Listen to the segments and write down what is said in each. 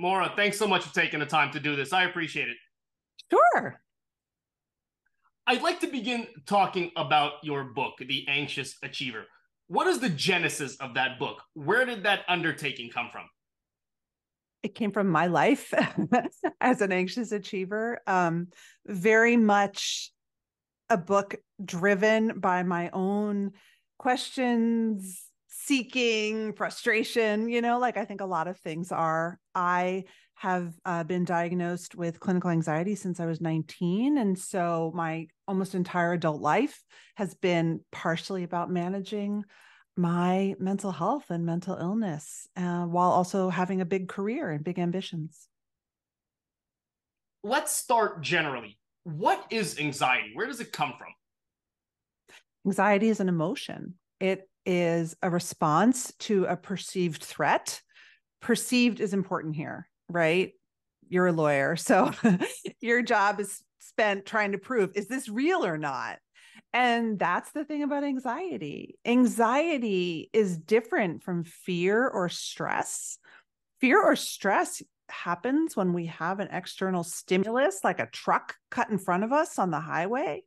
Morra, thanks so much for taking the time to do this. I appreciate it. Sure. I'd like to begin talking about your book, The Anxious Achiever. What is the genesis of that book? Where did that undertaking come from? It came from my life as an anxious achiever. Um, very much a book driven by my own questions, seeking, frustration, you know, like I think a lot of things are. I have uh, been diagnosed with clinical anxiety since I was 19. And so my almost entire adult life has been partially about managing my mental health and mental illness uh, while also having a big career and big ambitions. Let's start generally. What is anxiety? Where does it come from? Anxiety is an emotion. It is a response to a perceived threat. Perceived is important here right? You're a lawyer. So your job is spent trying to prove is this real or not? And that's the thing about anxiety. Anxiety is different from fear or stress. Fear or stress happens when we have an external stimulus, like a truck cut in front of us on the highway,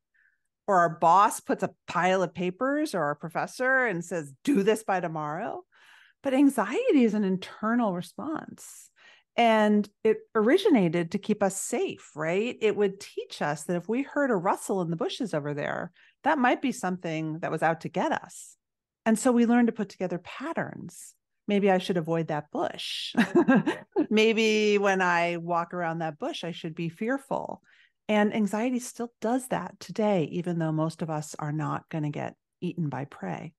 or our boss puts a pile of papers, or our professor and says, Do this by tomorrow. But anxiety is an internal response. And it originated to keep us safe, right? It would teach us that if we heard a rustle in the bushes over there, that might be something that was out to get us. And so we learned to put together patterns. Maybe I should avoid that bush. Maybe when I walk around that bush, I should be fearful. And anxiety still does that today, even though most of us are not going to get eaten by prey.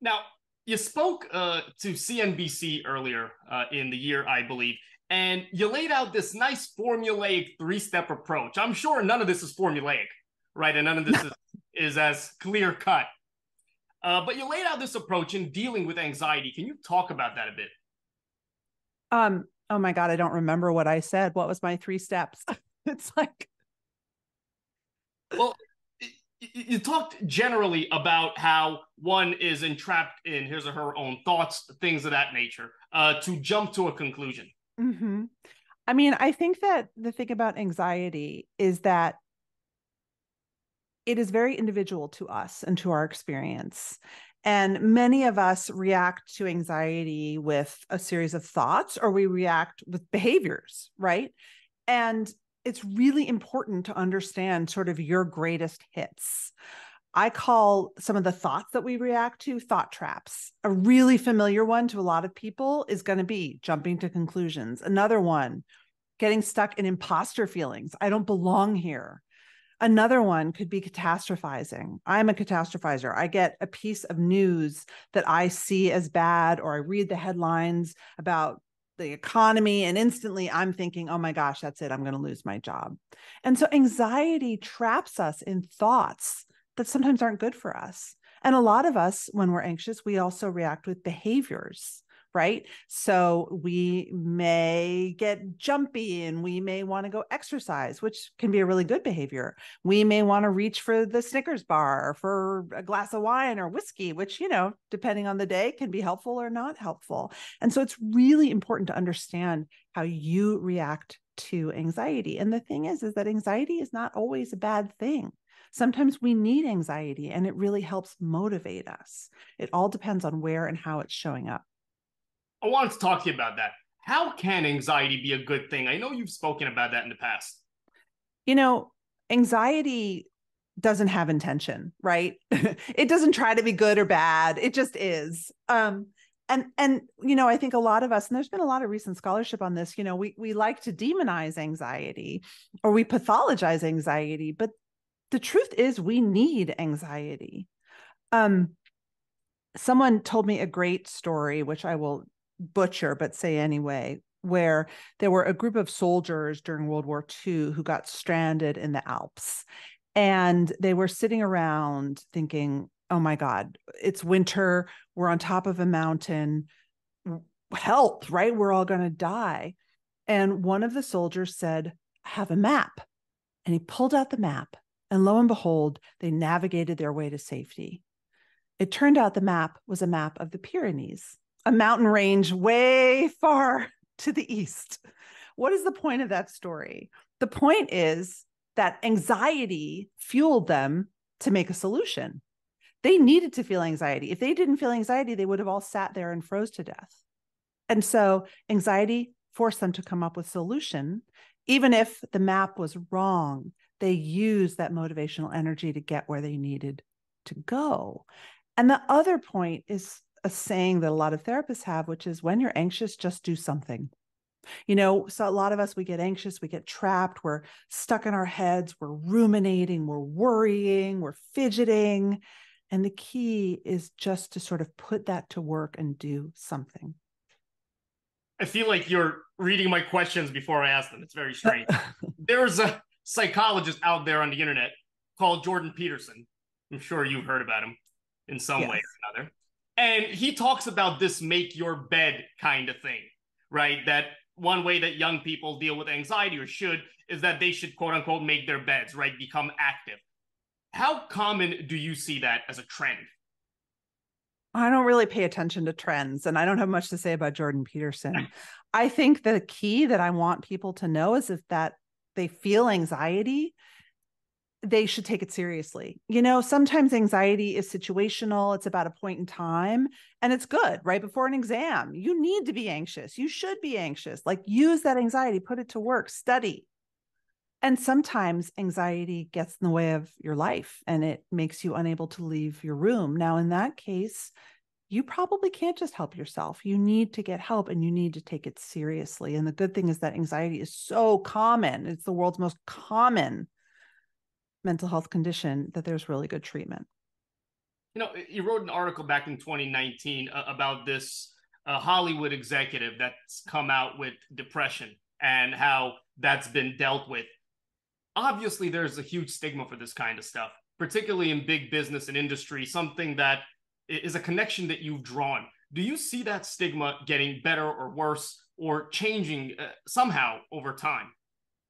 Now, you spoke uh, to CNBC earlier uh, in the year, I believe, and you laid out this nice formulaic three step approach. I'm sure none of this is formulaic, right? And none of this is, is as clear cut. Uh, but you laid out this approach in dealing with anxiety. Can you talk about that a bit? Um. Oh my God, I don't remember what I said. What was my three steps? it's like. Well, you talked generally about how one is entrapped in his or her own thoughts, things of that nature, uh, to jump to a conclusion. Mm-hmm. I mean, I think that the thing about anxiety is that it is very individual to us and to our experience. And many of us react to anxiety with a series of thoughts, or we react with behaviors, right? And it's really important to understand sort of your greatest hits. I call some of the thoughts that we react to thought traps. A really familiar one to a lot of people is going to be jumping to conclusions. Another one, getting stuck in imposter feelings. I don't belong here. Another one could be catastrophizing. I'm a catastrophizer. I get a piece of news that I see as bad, or I read the headlines about the economy and instantly i'm thinking oh my gosh that's it i'm going to lose my job. And so anxiety traps us in thoughts that sometimes aren't good for us. And a lot of us when we're anxious we also react with behaviors right? So we may get jumpy and we may want to go exercise, which can be a really good behavior. We may want to reach for the Snickers bar or for a glass of wine or whiskey, which, you know, depending on the day can be helpful or not helpful. And so it's really important to understand how you react to anxiety. And the thing is, is that anxiety is not always a bad thing. Sometimes we need anxiety and it really helps motivate us. It all depends on where and how it's showing up. I wanted to talk to you about that. How can anxiety be a good thing? I know you've spoken about that in the past. You know, anxiety doesn't have intention, right? it doesn't try to be good or bad. It just is. Um, and and you know, I think a lot of us, and there's been a lot of recent scholarship on this. You know, we we like to demonize anxiety or we pathologize anxiety, but the truth is, we need anxiety. Um, someone told me a great story, which I will butcher, but say anyway, where there were a group of soldiers during World War II who got stranded in the Alps. And they were sitting around thinking, oh my God, it's winter. We're on top of a mountain. Help, right? We're all going to die. And one of the soldiers said, have a map. And he pulled out the map. And lo and behold, they navigated their way to safety. It turned out the map was a map of the Pyrenees a mountain range way far to the east. What is the point of that story? The point is that anxiety fueled them to make a solution. They needed to feel anxiety. If they didn't feel anxiety, they would have all sat there and froze to death. And so anxiety forced them to come up with solution even if the map was wrong they used that motivational energy to get where they needed to go and the other point is a saying that a lot of therapists have which is when you're anxious just do something you know so a lot of us we get anxious we get trapped we're stuck in our heads we're ruminating we're worrying we're fidgeting and the key is just to sort of put that to work and do something I feel like you're reading my questions before I ask them. It's very strange. There's a psychologist out there on the internet called Jordan Peterson. I'm sure you've heard about him in some yes. way or another. And he talks about this make your bed kind of thing, right? That one way that young people deal with anxiety or should is that they should quote unquote make their beds, right? Become active. How common do you see that as a trend? I don't really pay attention to trends and I don't have much to say about Jordan Peterson. I think the key that I want people to know is if that they feel anxiety, they should take it seriously. You know, sometimes anxiety is situational, it's about a point in time, and it's good right before an exam. You need to be anxious. You should be anxious. Like use that anxiety, put it to work, study. And sometimes anxiety gets in the way of your life and it makes you unable to leave your room. Now, in that case, you probably can't just help yourself. You need to get help and you need to take it seriously. And the good thing is that anxiety is so common, it's the world's most common mental health condition that there's really good treatment. You know, you wrote an article back in 2019 uh, about this uh, Hollywood executive that's come out with depression and how that's been dealt with obviously there's a huge stigma for this kind of stuff, particularly in big business and industry, something that is a connection that you've drawn. Do you see that stigma getting better or worse or changing uh, somehow over time?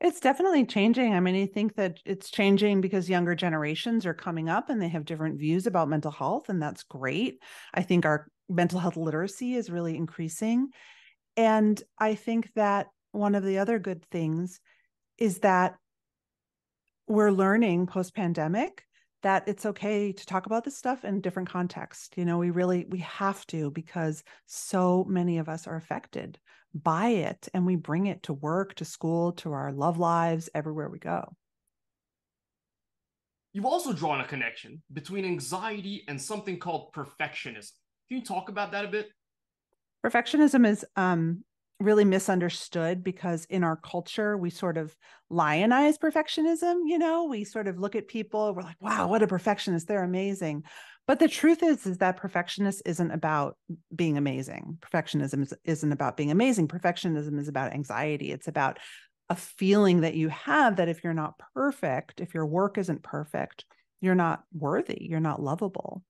It's definitely changing. I mean, I think that it's changing because younger generations are coming up and they have different views about mental health, and that's great. I think our mental health literacy is really increasing. And I think that one of the other good things is that we're learning post pandemic that it's okay to talk about this stuff in different contexts. You know, we really we have to because so many of us are affected by it and we bring it to work, to school, to our love lives, everywhere we go. You've also drawn a connection between anxiety and something called perfectionism. Can you talk about that a bit? Perfectionism is um, really misunderstood because in our culture we sort of lionize perfectionism you know? We sort of look at people we're like wow what a perfectionist they're amazing. But the truth is is that perfectionist isn't about being amazing. Perfectionism is, isn't about being amazing. Perfectionism is about anxiety. It's about a feeling that you have that if you're not perfect if your work isn't perfect you're not worthy you're not lovable.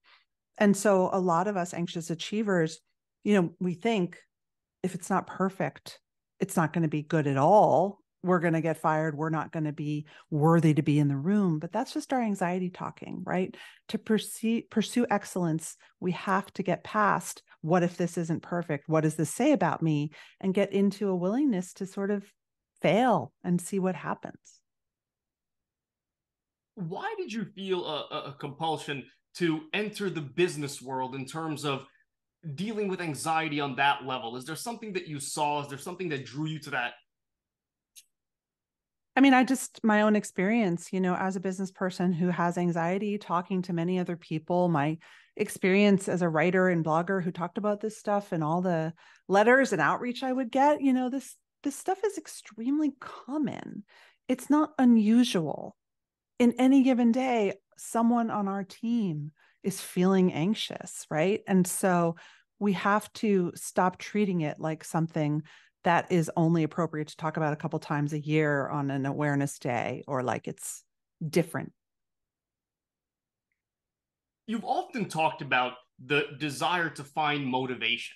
And so a lot of us anxious achievers you know we think if it's not perfect, it's not going to be good at all. We're going to get fired. We're not going to be worthy to be in the room. But that's just our anxiety talking, right? To pursue, pursue excellence, we have to get past what if this isn't perfect? What does this say about me? And get into a willingness to sort of fail and see what happens. Why did you feel a, a compulsion to enter the business world in terms of dealing with anxiety on that level? Is there something that you saw? Is there something that drew you to that? I mean, I just, my own experience, you know, as a business person who has anxiety, talking to many other people, my experience as a writer and blogger who talked about this stuff and all the letters and outreach I would get, you know, this, this stuff is extremely common. It's not unusual. In any given day, someone on our team is feeling anxious, right? And so we have to stop treating it like something that is only appropriate to talk about a couple times a year on an awareness day or like it's different. You've often talked about the desire to find motivation,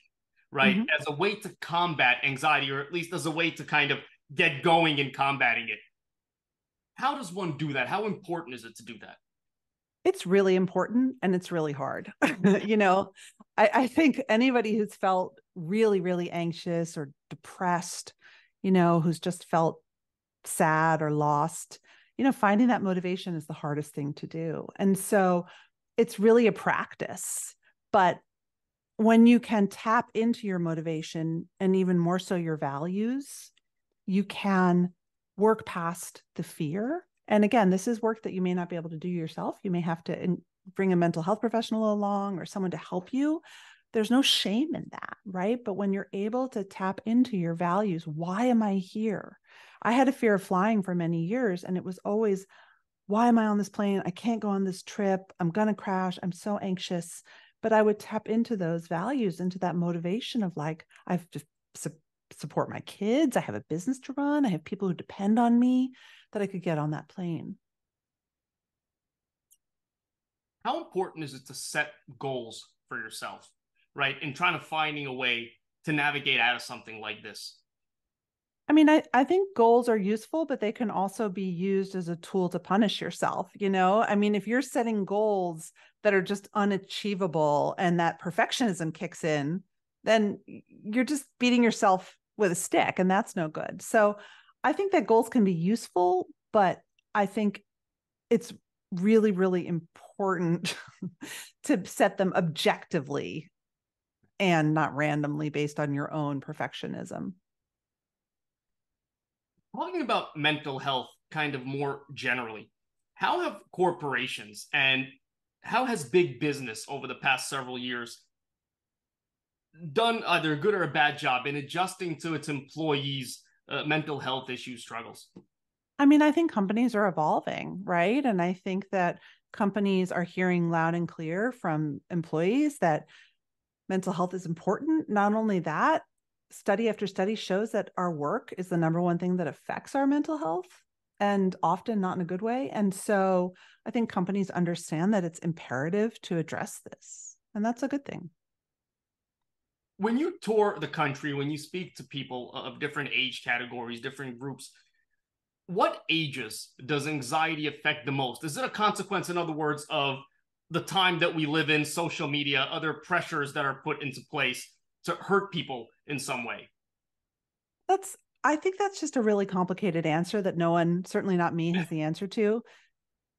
right? Mm-hmm. As a way to combat anxiety, or at least as a way to kind of get going in combating it. How does one do that? How important is it to do that? It's really important and it's really hard. Mm-hmm. you know, I, I, think anybody who's felt really, really anxious or depressed, you know, who's just felt sad or lost, you know, finding that motivation is the hardest thing to do. And so it's really a practice. But when you can tap into your motivation and even more so your values, you can work past the fear. And again, this is work that you may not be able to do yourself. You may have to in, bring a mental health professional along or someone to help you. There's no shame in that, right? But when you're able to tap into your values, why am I here? I had a fear of flying for many years, and it was always, why am I on this plane? I can't go on this trip. I'm going to crash. I'm so anxious. But I would tap into those values, into that motivation of like, I've just support my kids. I have a business to run. I have people who depend on me that I could get on that plane. How important is it to set goals for yourself, right? In trying to finding a way to navigate out of something like this? I mean, I, I think goals are useful, but they can also be used as a tool to punish yourself. You know, I mean, if you're setting goals that are just unachievable and that perfectionism kicks in, then you're just beating yourself with a stick, and that's no good. So I think that goals can be useful, but I think it's really, really important to set them objectively and not randomly based on your own perfectionism talking about mental health kind of more generally, how have corporations and how has big business over the past several years done either a good or a bad job in adjusting to its employees' uh, mental health issue struggles? I mean, I think companies are evolving, right? And I think that companies are hearing loud and clear from employees that mental health is important. Not only that, study after study shows that our work is the number one thing that affects our mental health and often not in a good way. And so I think companies understand that it's imperative to address this. And that's a good thing. When you tour the country, when you speak to people of different age categories, different groups, what ages does anxiety affect the most? Is it a consequence, in other words, of the time that we live in, social media, other pressures that are put into place to hurt people in some way? That's I think that's just a really complicated answer that no one, certainly not me, has the answer to.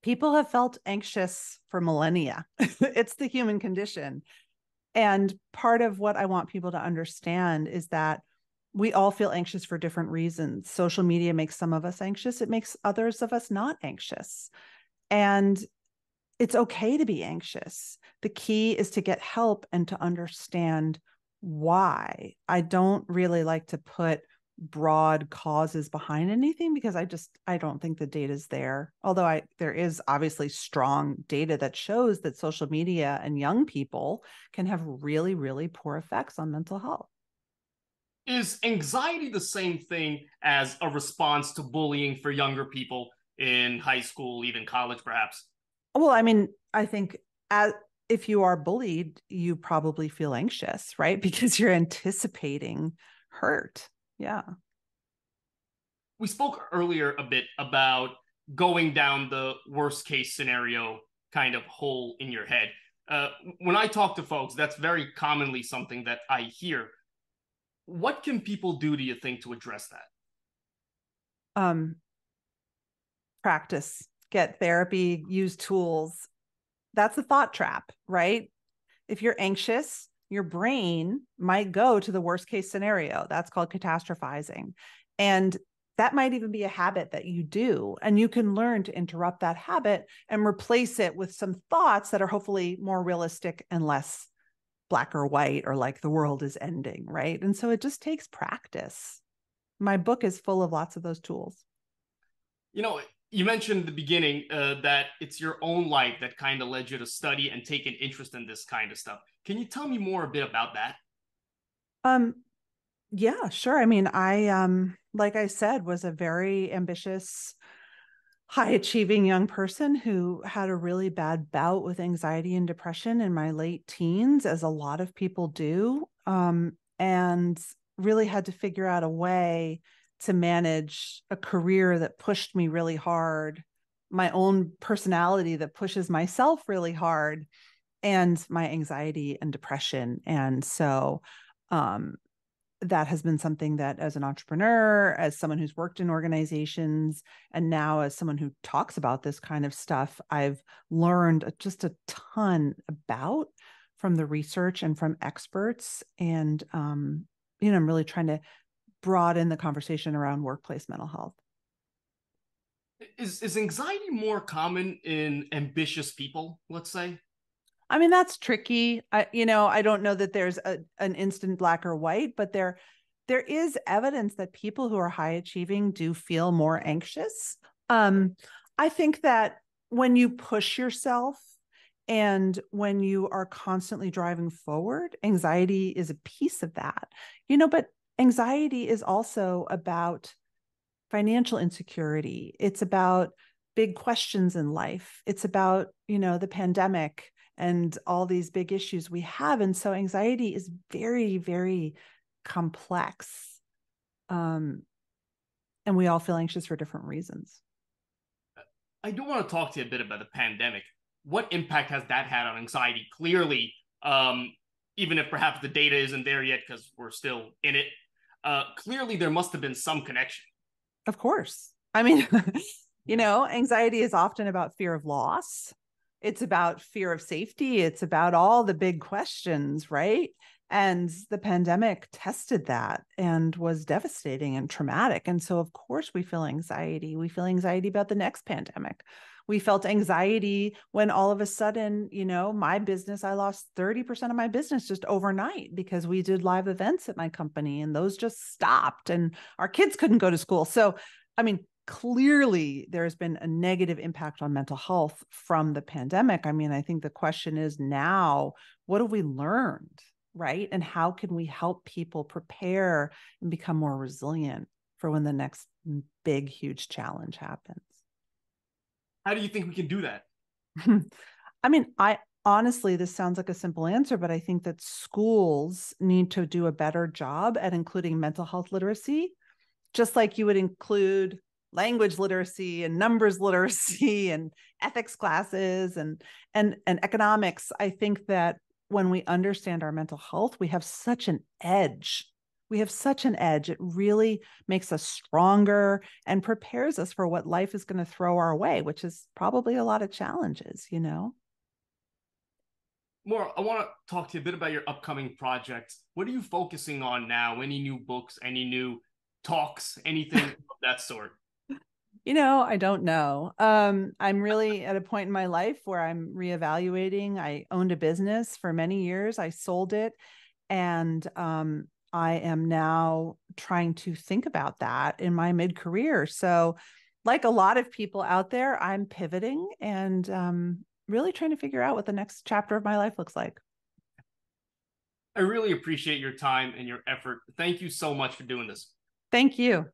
People have felt anxious for millennia. it's the human condition. And part of what I want people to understand is that we all feel anxious for different reasons. Social media makes some of us anxious, it makes others of us not anxious. And it's okay to be anxious. The key is to get help and to understand why. I don't really like to put broad causes behind anything because I just I don't think the data is there. Although I there is obviously strong data that shows that social media and young people can have really really poor effects on mental health. Is anxiety the same thing as a response to bullying for younger people in high school, even college perhaps? Well, I mean, I think as if you are bullied, you probably feel anxious, right? Because you're anticipating hurt. Yeah. We spoke earlier a bit about going down the worst case scenario kind of hole in your head. Uh, when I talk to folks, that's very commonly something that I hear. What can people do, do you think, to address that? Um, practice, get therapy, use tools that's a thought trap, right? If you're anxious, your brain might go to the worst case scenario. That's called catastrophizing. And that might even be a habit that you do. And you can learn to interrupt that habit and replace it with some thoughts that are hopefully more realistic and less black or white or like the world is ending. Right. And so it just takes practice. My book is full of lots of those tools. You know, you mentioned at the beginning uh, that it's your own life that kind of led you to study and take an interest in this kind of stuff. Can you tell me more a bit about that? Um, yeah, sure. I mean, I um, like I said, was a very ambitious, high achieving young person who had a really bad bout with anxiety and depression in my late teens, as a lot of people do, um, and really had to figure out a way to manage a career that pushed me really hard, my own personality that pushes myself really hard, and my anxiety and depression. And so um, that has been something that as an entrepreneur as someone who's worked in organizations and now as someone who talks about this kind of stuff i've learned just a ton about from the research and from experts and um, you know i'm really trying to broaden the conversation around workplace mental health is is anxiety more common in ambitious people let's say I mean, that's tricky. I, you know, I don't know that there's a, an instant black or white, but there, there is evidence that people who are high achieving do feel more anxious. Um, I think that when you push yourself and when you are constantly driving forward, anxiety is a piece of that, you know, but anxiety is also about financial insecurity. It's about big questions in life. It's about, you know, the pandemic and all these big issues we have. And so anxiety is very, very complex. Um, and we all feel anxious for different reasons. I do want to talk to you a bit about the pandemic. What impact has that had on anxiety? Clearly, um, even if perhaps the data isn't there yet because we're still in it, uh, clearly there must have been some connection. Of course. I mean, you know, anxiety is often about fear of loss it's about fear of safety it's about all the big questions right and the pandemic tested that and was devastating and traumatic and so of course we feel anxiety we feel anxiety about the next pandemic we felt anxiety when all of a sudden you know my business i lost 30% of my business just overnight because we did live events at my company and those just stopped and our kids couldn't go to school so i mean clearly there has been a negative impact on mental health from the pandemic. I mean, I think the question is now, what have we learned? Right. And how can we help people prepare and become more resilient for when the next big, huge challenge happens? How do you think we can do that? I mean, I honestly, this sounds like a simple answer, but I think that schools need to do a better job at including mental health literacy, just like you would include language literacy and numbers literacy and ethics classes and and and economics i think that when we understand our mental health we have such an edge. We have such an edge. It really makes us stronger and prepares us for what life is going to throw our way which is probably a lot of challenges you know? Morra i want to talk to you a bit about your upcoming projects. What are you focusing on now? Any new books any new talks anything of that sort you know, I don't know. Um, I'm really at a point in my life where I'm reevaluating. I owned a business for many years. I sold it, and um, I am now trying to think about that in my mid career. So, like a lot of people out there, I'm pivoting and um, really trying to figure out what the next chapter of my life looks like. I really appreciate your time and your effort. Thank you so much for doing this. Thank you.